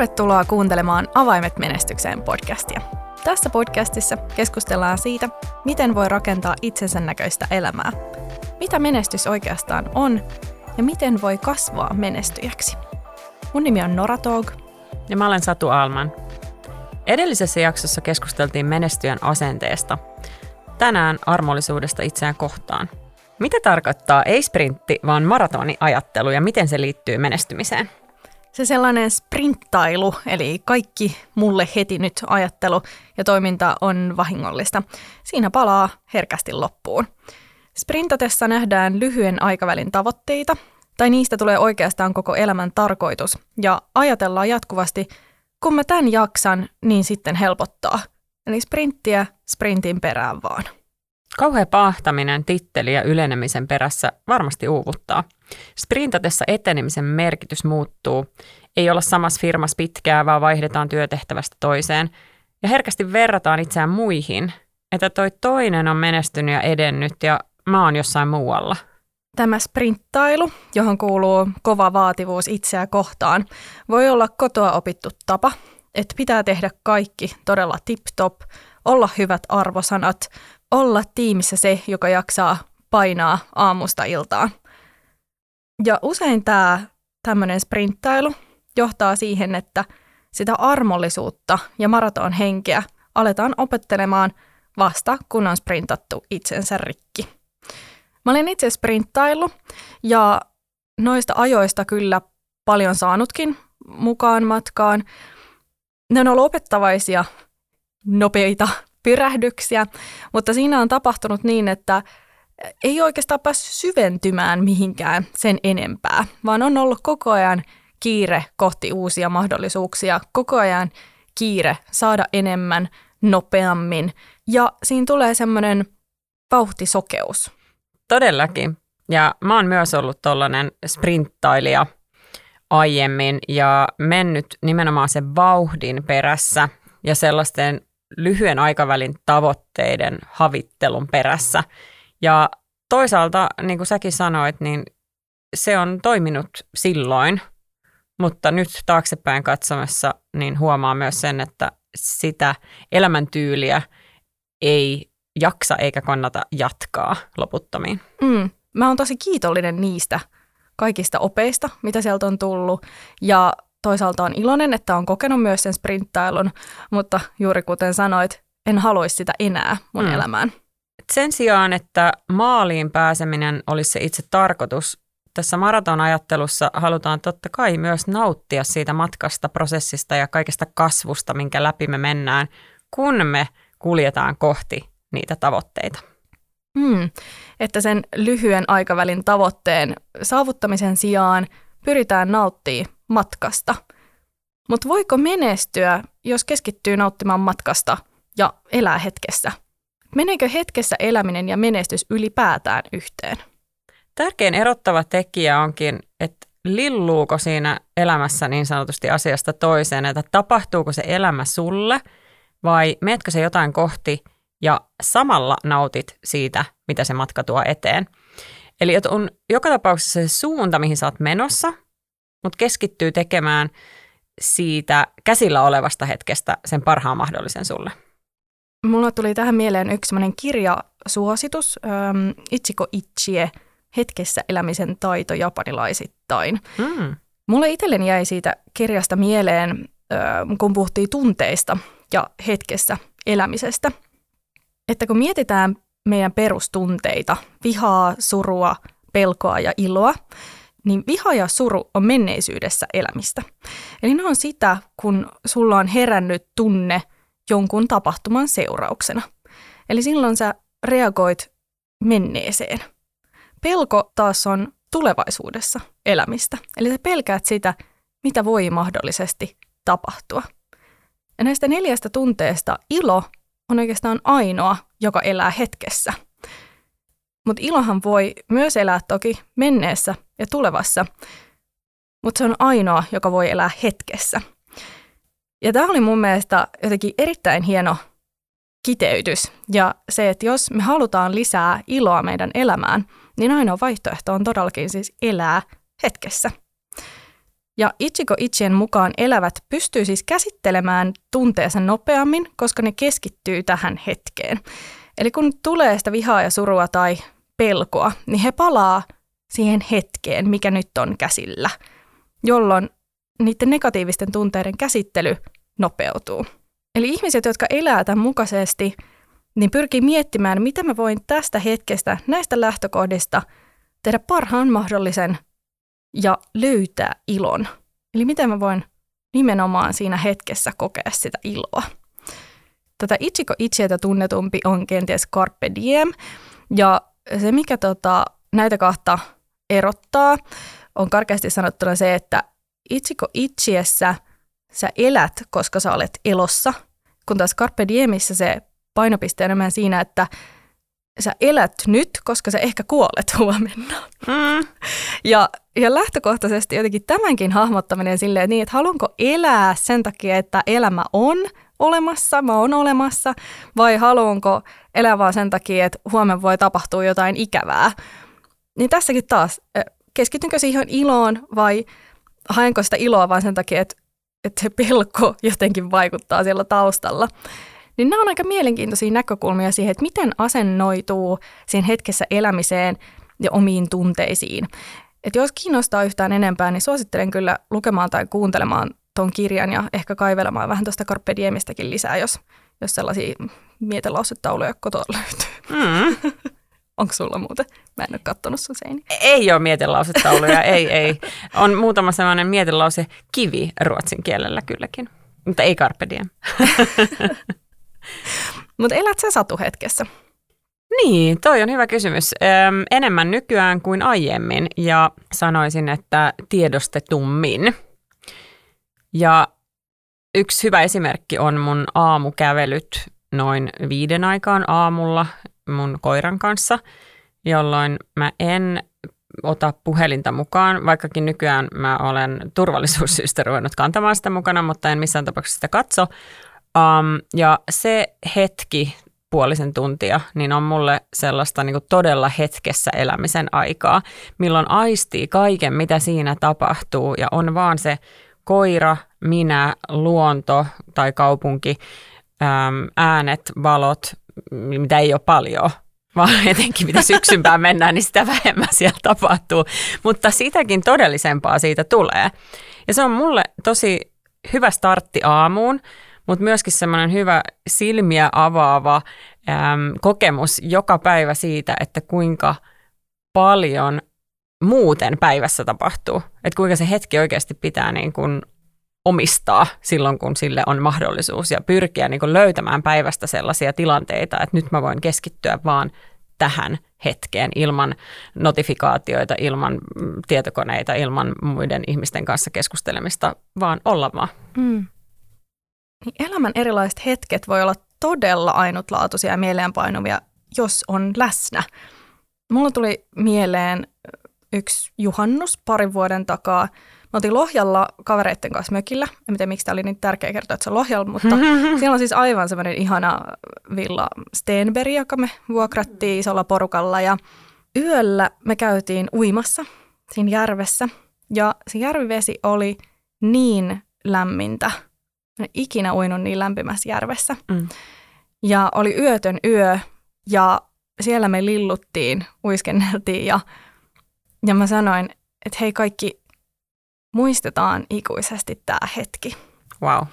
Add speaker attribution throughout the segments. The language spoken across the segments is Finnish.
Speaker 1: Tervetuloa kuuntelemaan Avaimet menestykseen podcastia. Tässä podcastissa keskustellaan siitä, miten voi rakentaa itsensä näköistä elämää, mitä menestys oikeastaan on ja miten voi kasvaa menestyjäksi. Mun nimi on Nora Tog.
Speaker 2: Ja mä olen Satu Alman. Edellisessä jaksossa keskusteltiin menestyjän asenteesta. Tänään armollisuudesta itseään kohtaan. Mitä tarkoittaa ei sprintti, vaan maratoniajattelu ja miten se liittyy menestymiseen?
Speaker 1: Se sellainen sprinttailu, eli kaikki mulle heti nyt ajattelu ja toiminta on vahingollista. Siinä palaa herkästi loppuun. Sprintatessa nähdään lyhyen aikavälin tavoitteita, tai niistä tulee oikeastaan koko elämän tarkoitus, ja ajatellaan jatkuvasti, kun mä tämän jaksan, niin sitten helpottaa. Eli sprinttiä sprintin perään vaan.
Speaker 2: Kauhea pahtaminen, titteli ja ylenemisen perässä varmasti uuvuttaa. Sprintatessa etenemisen merkitys muuttuu. Ei olla samassa firmassa pitkään, vaan vaihdetaan työtehtävästä toiseen. Ja herkästi verrataan itseään muihin, että toi toinen on menestynyt ja edennyt ja mä oon jossain muualla.
Speaker 1: Tämä sprinttailu, johon kuuluu kova vaativuus itseä kohtaan, voi olla kotoa opittu tapa, että pitää tehdä kaikki todella tip-top, olla hyvät arvosanat, olla tiimissä se, joka jaksaa painaa aamusta iltaan. Ja usein tämä tämmöinen sprinttailu johtaa siihen, että sitä armollisuutta ja maraton henkeä aletaan opettelemaan vasta, kun on sprintattu itsensä rikki. Mä olen itse sprinttailu ja noista ajoista kyllä paljon saanutkin mukaan matkaan. Ne on ollut opettavaisia, nopeita pyrähdyksiä, mutta siinä on tapahtunut niin, että ei oikeastaan päässyt syventymään mihinkään sen enempää, vaan on ollut koko ajan kiire kohti uusia mahdollisuuksia, koko ajan kiire saada enemmän, nopeammin. Ja siinä tulee semmoinen vauhtisokeus.
Speaker 2: Todellakin. Ja mä oon myös ollut tollainen sprinttailija aiemmin ja mennyt nimenomaan sen vauhdin perässä ja sellaisten lyhyen aikavälin tavoitteiden havittelun perässä. Ja toisaalta, niin kuin säkin sanoit, niin se on toiminut silloin, mutta nyt taaksepäin katsomassa niin huomaa myös sen, että sitä elämäntyyliä ei jaksa eikä kannata jatkaa loputtomiin.
Speaker 1: Mm. Mä oon tosi kiitollinen niistä kaikista opeista, mitä sieltä on tullut. Ja toisaalta on iloinen, että on kokenut myös sen sprinttailun, mutta juuri kuten sanoit, en haluaisi sitä enää mun mm. elämään.
Speaker 2: Sen sijaan, että maaliin pääseminen olisi se itse tarkoitus, tässä maratonajattelussa halutaan totta kai myös nauttia siitä matkasta, prosessista ja kaikesta kasvusta, minkä läpi me mennään, kun me kuljetaan kohti niitä tavoitteita.
Speaker 1: Hmm. Että sen lyhyen aikavälin tavoitteen saavuttamisen sijaan pyritään nauttimaan matkasta. Mutta voiko menestyä, jos keskittyy nauttimaan matkasta ja elää hetkessä? Meneekö hetkessä eläminen ja menestys ylipäätään yhteen?
Speaker 2: Tärkein erottava tekijä onkin, että lilluuko siinä elämässä niin sanotusti asiasta toiseen, että tapahtuuko se elämä sulle vai meetkö se jotain kohti ja samalla nautit siitä, mitä se matka tuo eteen. Eli että on joka tapauksessa se suunta, mihin sä oot menossa, mutta keskittyy tekemään siitä käsillä olevasta hetkestä sen parhaan mahdollisen sulle.
Speaker 1: Mulla tuli tähän mieleen yksi sellainen kirjasuositus, ähm, Ichiko Ichie, Hetkessä elämisen taito japanilaisittain. Mm. Mulle itselleni jäi siitä kirjasta mieleen, äh, kun puhuttiin tunteista ja hetkessä elämisestä, että kun mietitään meidän perustunteita, vihaa, surua, pelkoa ja iloa, niin viha ja suru on menneisyydessä elämistä. Eli ne on sitä, kun sulla on herännyt tunne jonkun tapahtuman seurauksena. Eli silloin sä reagoit menneeseen. Pelko taas on tulevaisuudessa elämistä. Eli sä pelkäät sitä, mitä voi mahdollisesti tapahtua. Ja näistä neljästä tunteesta ilo on oikeastaan ainoa, joka elää hetkessä – mutta ilohan voi myös elää toki menneessä ja tulevassa, mutta se on ainoa, joka voi elää hetkessä. Ja tämä oli mun mielestä jotenkin erittäin hieno kiteytys. Ja se, että jos me halutaan lisää iloa meidän elämään, niin ainoa vaihtoehto on todellakin siis elää hetkessä. Ja Ichiko Ichien mukaan elävät pystyy siis käsittelemään tunteensa nopeammin, koska ne keskittyy tähän hetkeen. Eli kun tulee sitä vihaa ja surua tai pelkoa, niin he palaa siihen hetkeen, mikä nyt on käsillä, jolloin niiden negatiivisten tunteiden käsittely nopeutuu. Eli ihmiset, jotka elää tämän mukaisesti, niin pyrkii miettimään, mitä mä voin tästä hetkestä, näistä lähtökohdista tehdä parhaan mahdollisen ja löytää ilon. Eli miten mä voin nimenomaan siinä hetkessä kokea sitä iloa. Tätä Ichiko Ichietä tunnetumpi on kenties Carpe Diem, ja se mikä tota, näitä kahta erottaa, on karkeasti sanottuna se, että Ichiko Ichiessä sä elät, koska sä olet elossa, kun taas Carpe Diemissä se painopiste on enemmän siinä, että sä elät nyt, koska sä ehkä kuolet huomenna. Mm. Ja, ja lähtökohtaisesti jotenkin tämänkin hahmottaminen silleen niin, että haluanko elää sen takia, että elämä on olemassa, mä oon olemassa, vai haluanko elää vaan sen takia, että huomenna voi tapahtua jotain ikävää. Niin tässäkin taas, keskitynkö siihen iloon vai haenko sitä iloa vain sen takia, että, että se pelko jotenkin vaikuttaa siellä taustalla. Niin nämä on aika mielenkiintoisia näkökulmia siihen, että miten asennoituu siihen hetkessä elämiseen ja omiin tunteisiin. Et jos kiinnostaa yhtään enempää, niin suosittelen kyllä lukemaan tai kuuntelemaan tuon kirjan ja ehkä kaivelemaan vähän tuosta Carpe Diemistäkin lisää, jos, jos sellaisia mietelaussetauluja kotoa löytyy. Mm. Onko sulla muuten? Mä en ole kattonut sun seini.
Speaker 2: Ei ole mietelaussetauluja, ei, ei. On muutama sellainen mietelause kivi ruotsin kielellä kylläkin, mutta ei Carpe Diem.
Speaker 1: Mutta elät sä satuhetkessä?
Speaker 2: Niin, toi on hyvä kysymys. Öm, enemmän nykyään kuin aiemmin ja sanoisin, että tiedostetummin. Ja yksi hyvä esimerkki on mun aamukävelyt noin viiden aikaan aamulla mun koiran kanssa, jolloin mä en ota puhelinta mukaan, vaikkakin nykyään mä olen turvallisuussyistä ruvennut kantamaan sitä mukana, mutta en missään tapauksessa sitä katso. Um, ja se hetki, puolisen tuntia, niin on mulle sellaista niin todella hetkessä elämisen aikaa, milloin aistii kaiken, mitä siinä tapahtuu ja on vaan se koira, minä, luonto tai kaupunki, äänet, valot, mitä ei ole paljon, vaan etenkin mitä syksympään mennään, niin sitä vähemmän siellä tapahtuu. Mutta sitäkin todellisempaa siitä tulee. Ja se on mulle tosi hyvä startti aamuun, mutta myöskin semmoinen hyvä silmiä avaava äm, kokemus joka päivä siitä, että kuinka paljon muuten päivässä tapahtuu. Että kuinka se hetki oikeasti pitää niin kuin omistaa silloin, kun sille on mahdollisuus ja pyrkiä niin kuin löytämään päivästä sellaisia tilanteita, että nyt mä voin keskittyä vaan tähän hetkeen ilman notifikaatioita, ilman mm, tietokoneita, ilman muiden ihmisten kanssa keskustelemista, vaan olla vaan. Mm.
Speaker 1: Niin elämän erilaiset hetket voi olla todella ainutlaatuisia ja mieleenpainuvia, jos on läsnä. Mulla tuli mieleen yksi juhannus parin vuoden takaa. Me oltiin Lohjalla kavereiden kanssa mökillä. En tiedä, miksi tämä oli niin tärkeä kertoa, että se on Lohjalla, mutta siellä on siis aivan semmoinen ihana villa Stenberg, joka me vuokrattiin isolla porukalla. Ja yöllä me käytiin uimassa siinä järvessä. Ja se järvivesi oli niin lämmintä, en ikinä uinut niin lämpimässä järvessä. Mm. Ja oli yötön yö ja siellä me lilluttiin, uiskenneltiin ja, ja mä sanoin, että hei kaikki, muistetaan ikuisesti tämä hetki.
Speaker 2: Wow.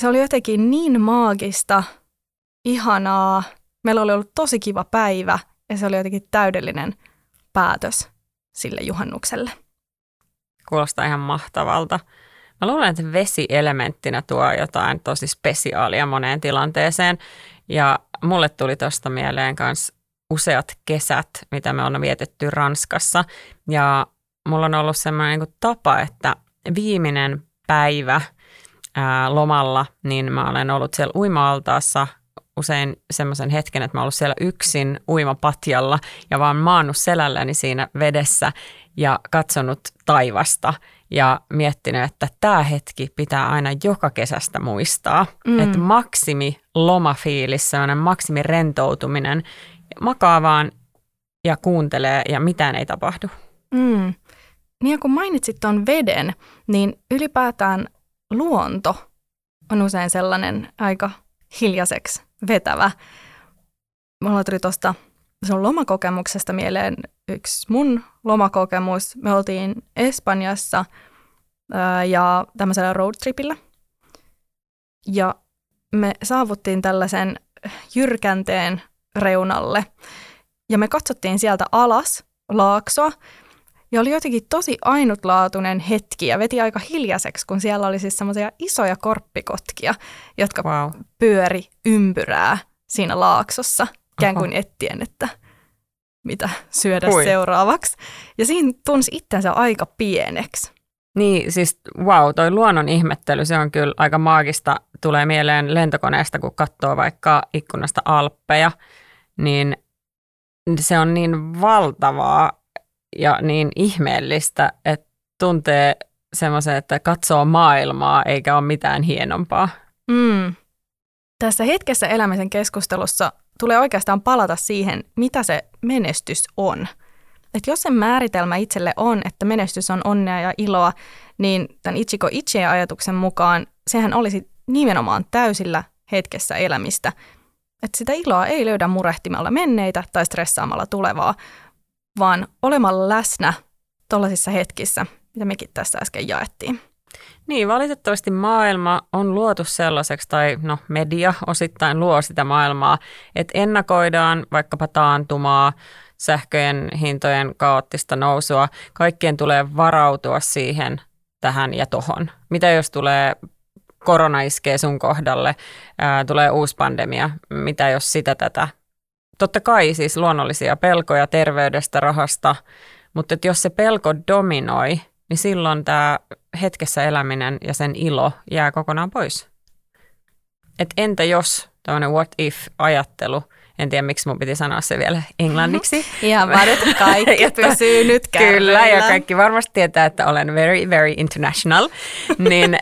Speaker 1: Se oli jotenkin niin maagista, ihanaa. Meillä oli ollut tosi kiva päivä ja se oli jotenkin täydellinen päätös sille juhannukselle.
Speaker 2: Kuulostaa ihan mahtavalta. Mä luulen, että vesi elementtinä tuo jotain tosi spesiaalia moneen tilanteeseen. Ja mulle tuli tuosta mieleen myös useat kesät, mitä me on vietetty Ranskassa. Ja mulla on ollut semmoinen niin tapa, että viimeinen päivä ää, lomalla, niin mä olen ollut siellä uima-altaassa usein semmoisen hetken, että mä olen ollut siellä yksin uimapatjalla ja vaan maannut selälläni siinä vedessä ja katsonut taivasta ja miettinyt, että tämä hetki pitää aina joka kesästä muistaa. Mm. Että maksimi lomafiilis, sellainen maksimi rentoutuminen, makaa vaan ja kuuntelee ja mitään ei tapahdu. Mm.
Speaker 1: Niin kun mainitsit tuon veden, niin ylipäätään luonto on usein sellainen aika hiljaiseksi vetävä. Mulla tuli tuosta sun lomakokemuksesta mieleen yksi mun lomakokemus. Me oltiin Espanjassa ää, ja tämmöisellä roadtripillä. Ja me saavuttiin tällaisen jyrkänteen reunalle. Ja me katsottiin sieltä alas laaksoa. Ja oli jotenkin tosi ainutlaatuinen hetki ja veti aika hiljaiseksi, kun siellä oli siis semmoisia isoja korppikotkia, jotka wow. pyöri ympyrää siinä laaksossa, ikään kuin ettien, että mitä syödä Hui. seuraavaksi. Ja siinä tunsi itsensä aika pieneksi.
Speaker 2: Niin, siis wow, toi luonnon ihmettely, se on kyllä aika maagista. Tulee mieleen lentokoneesta, kun katsoo vaikka ikkunasta Alppeja, niin se on niin valtavaa ja niin ihmeellistä, että tuntee semmoisen, että katsoo maailmaa eikä ole mitään hienompaa.
Speaker 1: Mm. Tässä hetkessä elämisen keskustelussa tulee oikeastaan palata siihen, mitä se menestys on. Et jos sen määritelmä itselle on, että menestys on onnea ja iloa, niin tämän Ichiko Ichien ajatuksen mukaan sehän olisi nimenomaan täysillä hetkessä elämistä. Että sitä iloa ei löydä murehtimalla menneitä tai stressaamalla tulevaa, vaan olemalla läsnä tuollaisissa hetkissä, mitä mekin tässä äsken jaettiin.
Speaker 2: Niin, valitettavasti maailma on luotu sellaiseksi, tai no media osittain luo sitä maailmaa, että ennakoidaan vaikkapa taantumaa, sähköjen hintojen kaoottista nousua. Kaikkien tulee varautua siihen, tähän ja tohon. Mitä jos tulee korona iskee sun kohdalle, ää, tulee uusi pandemia, mitä jos sitä tätä. Totta kai siis luonnollisia pelkoja terveydestä, rahasta, mutta jos se pelko dominoi, niin silloin tämä hetkessä eläminen ja sen ilo jää kokonaan pois. Et entä jos tämmöinen what if-ajattelu, en tiedä miksi mun piti sanoa se vielä englanniksi.
Speaker 1: Ihan vaan, että kaikki pysyy nyt
Speaker 2: kärryillä. Kyllä, ja kaikki varmasti tietää, että olen very, very international. niin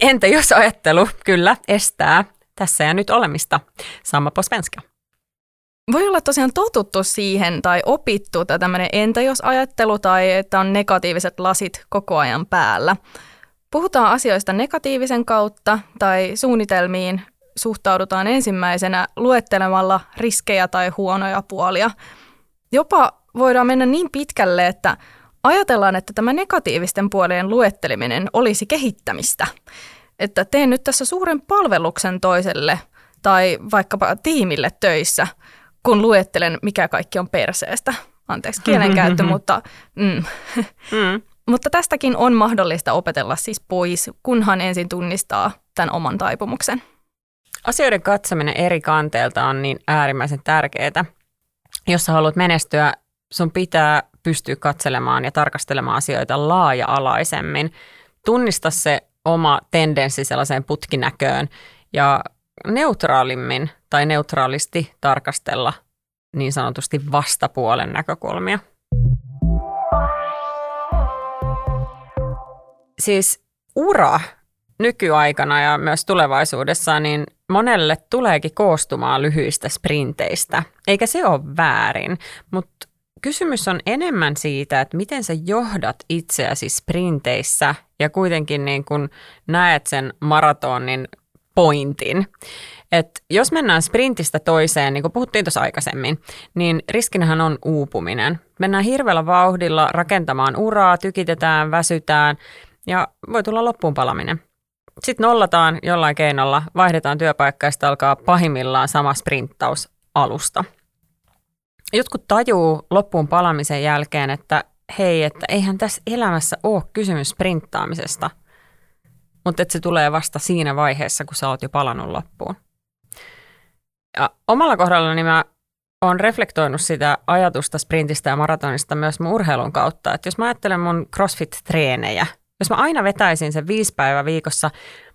Speaker 2: entä jos ajattelu kyllä estää tässä ja nyt olemista? Samma på svenska.
Speaker 1: Voi olla tosiaan totuttu siihen tai opittu tai tämmöinen entä jos ajattelu tai että on negatiiviset lasit koko ajan päällä. Puhutaan asioista negatiivisen kautta tai suunnitelmiin suhtaudutaan ensimmäisenä luettelemalla riskejä tai huonoja puolia. Jopa voidaan mennä niin pitkälle, että ajatellaan, että tämä negatiivisten puolien luetteleminen olisi kehittämistä. Että teen nyt tässä suuren palveluksen toiselle tai vaikkapa tiimille töissä – kun luettelen, mikä kaikki on perseestä. Anteeksi kielenkäyttö, mutta, mm. Mm. mutta tästäkin on mahdollista opetella siis pois, kunhan ensin tunnistaa tämän oman taipumuksen.
Speaker 2: Asioiden katsominen eri kanteelta on niin äärimmäisen tärkeää. Jos sä haluat menestyä, sun pitää pystyä katselemaan ja tarkastelemaan asioita laaja-alaisemmin. Tunnista se oma tendenssi sellaiseen putkinäköön ja neutraalimmin tai neutraalisti tarkastella niin sanotusti vastapuolen näkökulmia. Siis ura nykyaikana ja myös tulevaisuudessa, niin monelle tuleekin koostumaan lyhyistä sprinteistä, eikä se ole väärin, mutta kysymys on enemmän siitä, että miten sä johdat itseäsi sprinteissä ja kuitenkin niin kun näet sen maratonin pointin. Et jos mennään sprintistä toiseen, niin kuin puhuttiin tuossa aikaisemmin, niin riskinähän on uupuminen. Mennään hirveällä vauhdilla rakentamaan uraa, tykitetään, väsytään ja voi tulla loppuun palaminen. Sitten nollataan jollain keinolla, vaihdetaan työpaikkaa ja alkaa pahimmillaan sama sprinttaus alusta. Jotkut tajuu loppuun palamisen jälkeen, että hei, että eihän tässä elämässä ole kysymys sprinttaamisesta, mutta että se tulee vasta siinä vaiheessa, kun sä oot jo palannut loppuun. Ja omalla kohdalla niin mä oon reflektoinut sitä ajatusta sprintistä ja maratonista myös mun urheilun kautta. Että jos mä ajattelen mun CrossFit-treenejä, jos mä aina vetäisin sen viisi päivää viikossa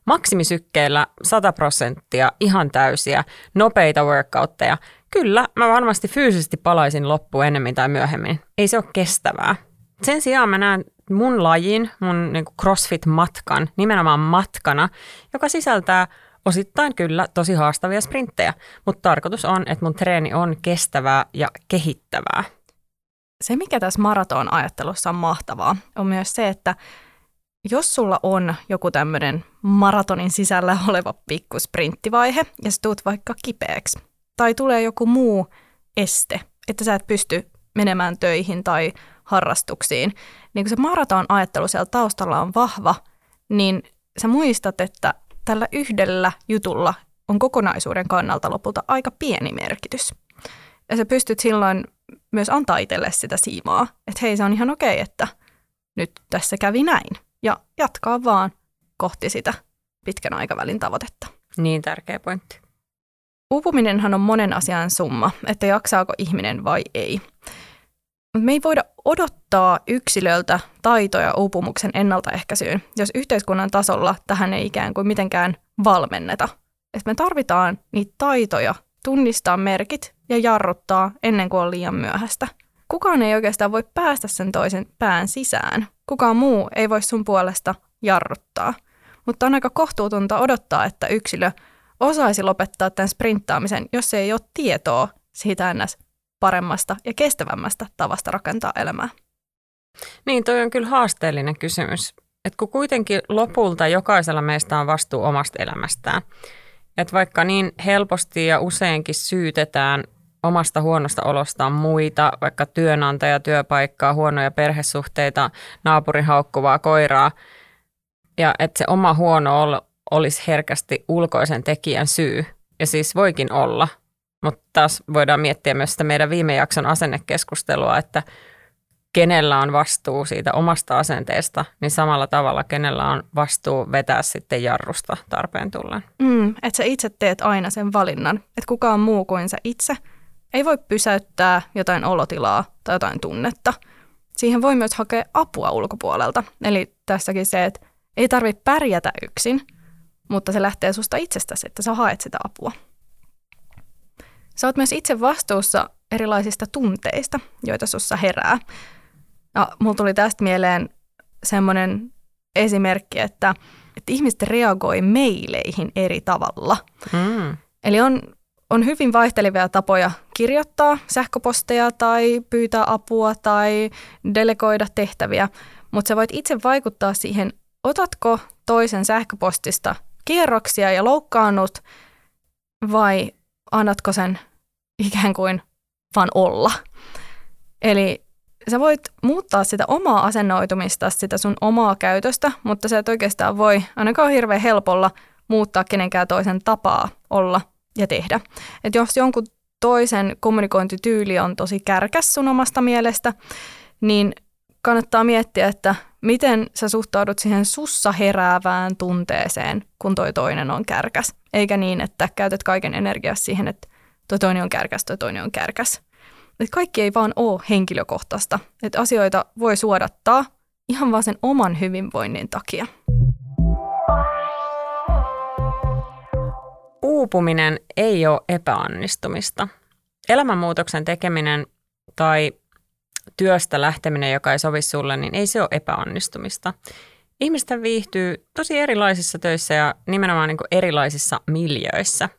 Speaker 2: maksimisykkeillä 100 prosenttia, ihan täysiä, nopeita workoutteja, kyllä mä varmasti fyysisesti palaisin loppuun ennemmin tai myöhemmin. Ei se ole kestävää. Sen sijaan mä näen mun lajin, mun niin CrossFit-matkan, nimenomaan matkana, joka sisältää Osittain kyllä tosi haastavia sprinttejä, mutta tarkoitus on, että mun treeni on kestävää ja kehittävää.
Speaker 1: se, mikä tässä maraton ajattelussa on mahtavaa, on myös se, että jos sulla on joku tämmöinen maratonin sisällä oleva pikku sprinttivaihe ja sä tuut vaikka kipeäksi, tai tulee joku muu este, että sä et pysty menemään töihin tai harrastuksiin, niin kun se maraton ajattelu siellä taustalla on vahva, niin sä muistat, että tällä yhdellä jutulla on kokonaisuuden kannalta lopulta aika pieni merkitys. Ja sä pystyt silloin myös antaa itselle sitä siimaa, että hei se on ihan okei, että nyt tässä kävi näin. Ja jatkaa vaan kohti sitä pitkän aikavälin tavoitetta.
Speaker 2: Niin tärkeä pointti.
Speaker 1: Uupuminenhan on monen asian summa, että jaksaako ihminen vai ei. Me ei voida odottaa yksilöltä taitoja uupumuksen ennaltaehkäisyyn, jos yhteiskunnan tasolla tähän ei ikään kuin mitenkään valmenneta. Että me tarvitaan niitä taitoja tunnistaa merkit ja jarruttaa ennen kuin on liian myöhäistä. Kukaan ei oikeastaan voi päästä sen toisen pään sisään. Kukaan muu ei voi sun puolesta jarruttaa. Mutta on aika kohtuutonta odottaa, että yksilö osaisi lopettaa tämän sprinttaamisen, jos ei ole tietoa siitä ns. Paremmasta ja kestävämmästä tavasta rakentaa elämää.
Speaker 2: Niin, toi on kyllä haasteellinen kysymys. Et kun kuitenkin lopulta jokaisella meistä on vastuu omasta elämästään. Et vaikka niin helposti ja useinkin syytetään omasta huonosta olostaan muita, vaikka työnantaja, työpaikkaa, huonoja perhesuhteita, naapurin haukkuvaa koiraa, ja että se oma huono olo olisi herkästi ulkoisen tekijän syy, ja siis voikin olla, mutta taas voidaan miettiä myös sitä meidän viime jakson asennekeskustelua, että kenellä on vastuu siitä omasta asenteesta, niin samalla tavalla kenellä on vastuu vetää sitten jarrusta tarpeen tullen.
Speaker 1: Mm, että sä itse teet aina sen valinnan, että kukaan muu kuin sä itse ei voi pysäyttää jotain olotilaa tai jotain tunnetta. Siihen voi myös hakea apua ulkopuolelta. Eli tässäkin se, että ei tarvitse pärjätä yksin, mutta se lähtee susta itsestäsi, että sä haet sitä apua. Sä oot myös itse vastuussa erilaisista tunteista, joita sussa herää. Ja mulla tuli tästä mieleen semmoinen esimerkki, että, että ihmiset reagoi meileihin eri tavalla. Mm. Eli on, on hyvin vaihtelevia tapoja kirjoittaa sähköposteja tai pyytää apua tai delegoida tehtäviä, mutta sä voit itse vaikuttaa siihen, otatko toisen sähköpostista kierroksia ja loukkaannut vai annatko sen ikään kuin vaan olla. Eli sä voit muuttaa sitä omaa asennoitumista, sitä sun omaa käytöstä, mutta sä et oikeastaan voi ainakaan hirveän helpolla muuttaa kenenkään toisen tapaa olla ja tehdä. Et jos jonkun toisen kommunikointityyli on tosi kärkäs sun omasta mielestä, niin kannattaa miettiä, että miten sä suhtaudut siihen sussa heräävään tunteeseen, kun toi toinen on kärkäs. Eikä niin, että käytät kaiken energiaa siihen, että toi toinen on kärkäs, toi toinen on kärkäs. Et kaikki ei vaan ole henkilökohtaista. Että asioita voi suodattaa ihan vaan sen oman hyvinvoinnin takia.
Speaker 2: Uupuminen ei ole epäonnistumista. Elämänmuutoksen tekeminen tai työstä lähteminen, joka ei sovi sulle, niin ei se ole epäonnistumista. Ihmiset viihtyy tosi erilaisissa töissä ja nimenomaan niin erilaisissa miljöissä.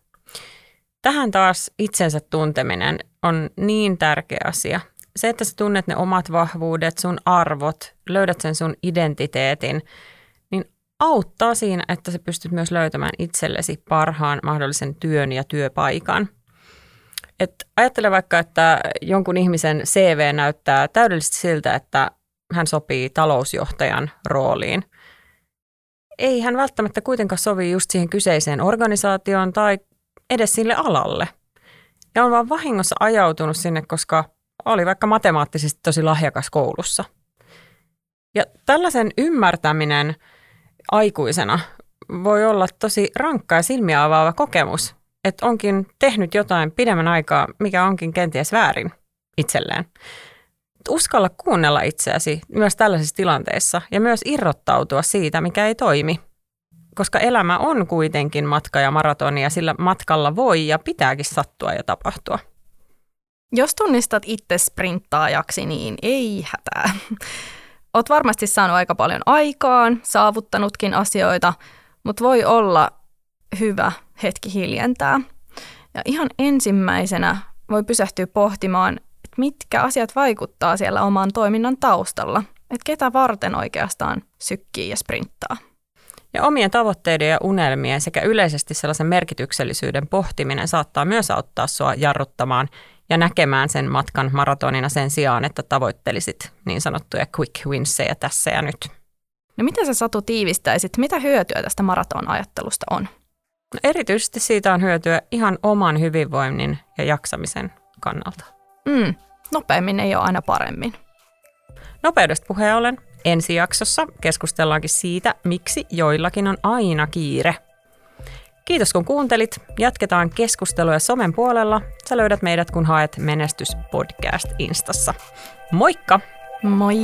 Speaker 2: Tähän taas itsensä tunteminen on niin tärkeä asia. Se, että sä tunnet ne omat vahvuudet, sun arvot, löydät sen sun identiteetin, niin auttaa siinä, että sä pystyt myös löytämään itsellesi parhaan mahdollisen työn ja työpaikan – et ajattele vaikka, että jonkun ihmisen CV näyttää täydellisesti siltä, että hän sopii talousjohtajan rooliin. Ei hän välttämättä kuitenkaan sovi just siihen kyseiseen organisaatioon tai edes sille alalle. Ja on vaan vahingossa ajautunut sinne, koska oli vaikka matemaattisesti tosi lahjakas koulussa. Ja tällaisen ymmärtäminen aikuisena voi olla tosi rankka ja silmiä avaava kokemus, että onkin tehnyt jotain pidemmän aikaa, mikä onkin kenties väärin itselleen. Uskalla kuunnella itseäsi myös tällaisissa tilanteissa ja myös irrottautua siitä, mikä ei toimi. Koska elämä on kuitenkin matka ja maratoni ja sillä matkalla voi ja pitääkin sattua ja tapahtua.
Speaker 1: Jos tunnistat itse sprinttaajaksi, niin ei hätää. Oot varmasti saanut aika paljon aikaan, saavuttanutkin asioita, mutta voi olla hyvä hetki hiljentää. Ja ihan ensimmäisenä voi pysähtyä pohtimaan, että mitkä asiat vaikuttaa siellä oman toiminnan taustalla, että ketä varten oikeastaan sykkii ja sprinttaa.
Speaker 2: Ja omien tavoitteiden ja unelmien sekä yleisesti sellaisen merkityksellisyyden pohtiminen saattaa myös auttaa sua jarruttamaan ja näkemään sen matkan maratonina sen sijaan, että tavoittelisit niin sanottuja quick winsseja tässä ja nyt.
Speaker 1: No miten sä Satu tiivistäisit, mitä hyötyä tästä maratonajattelusta on?
Speaker 2: No erityisesti siitä on hyötyä ihan oman hyvinvoinnin ja jaksamisen kannalta.
Speaker 1: Mm, nopeammin ei ole aina paremmin.
Speaker 2: Nopeudesta puheen ollen, ensi jaksossa keskustellaankin siitä, miksi joillakin on aina kiire. Kiitos kun kuuntelit. Jatketaan keskustelua somen puolella. Sä löydät meidät kun haet Menestys Podcast Instassa. Moikka!
Speaker 1: Moi!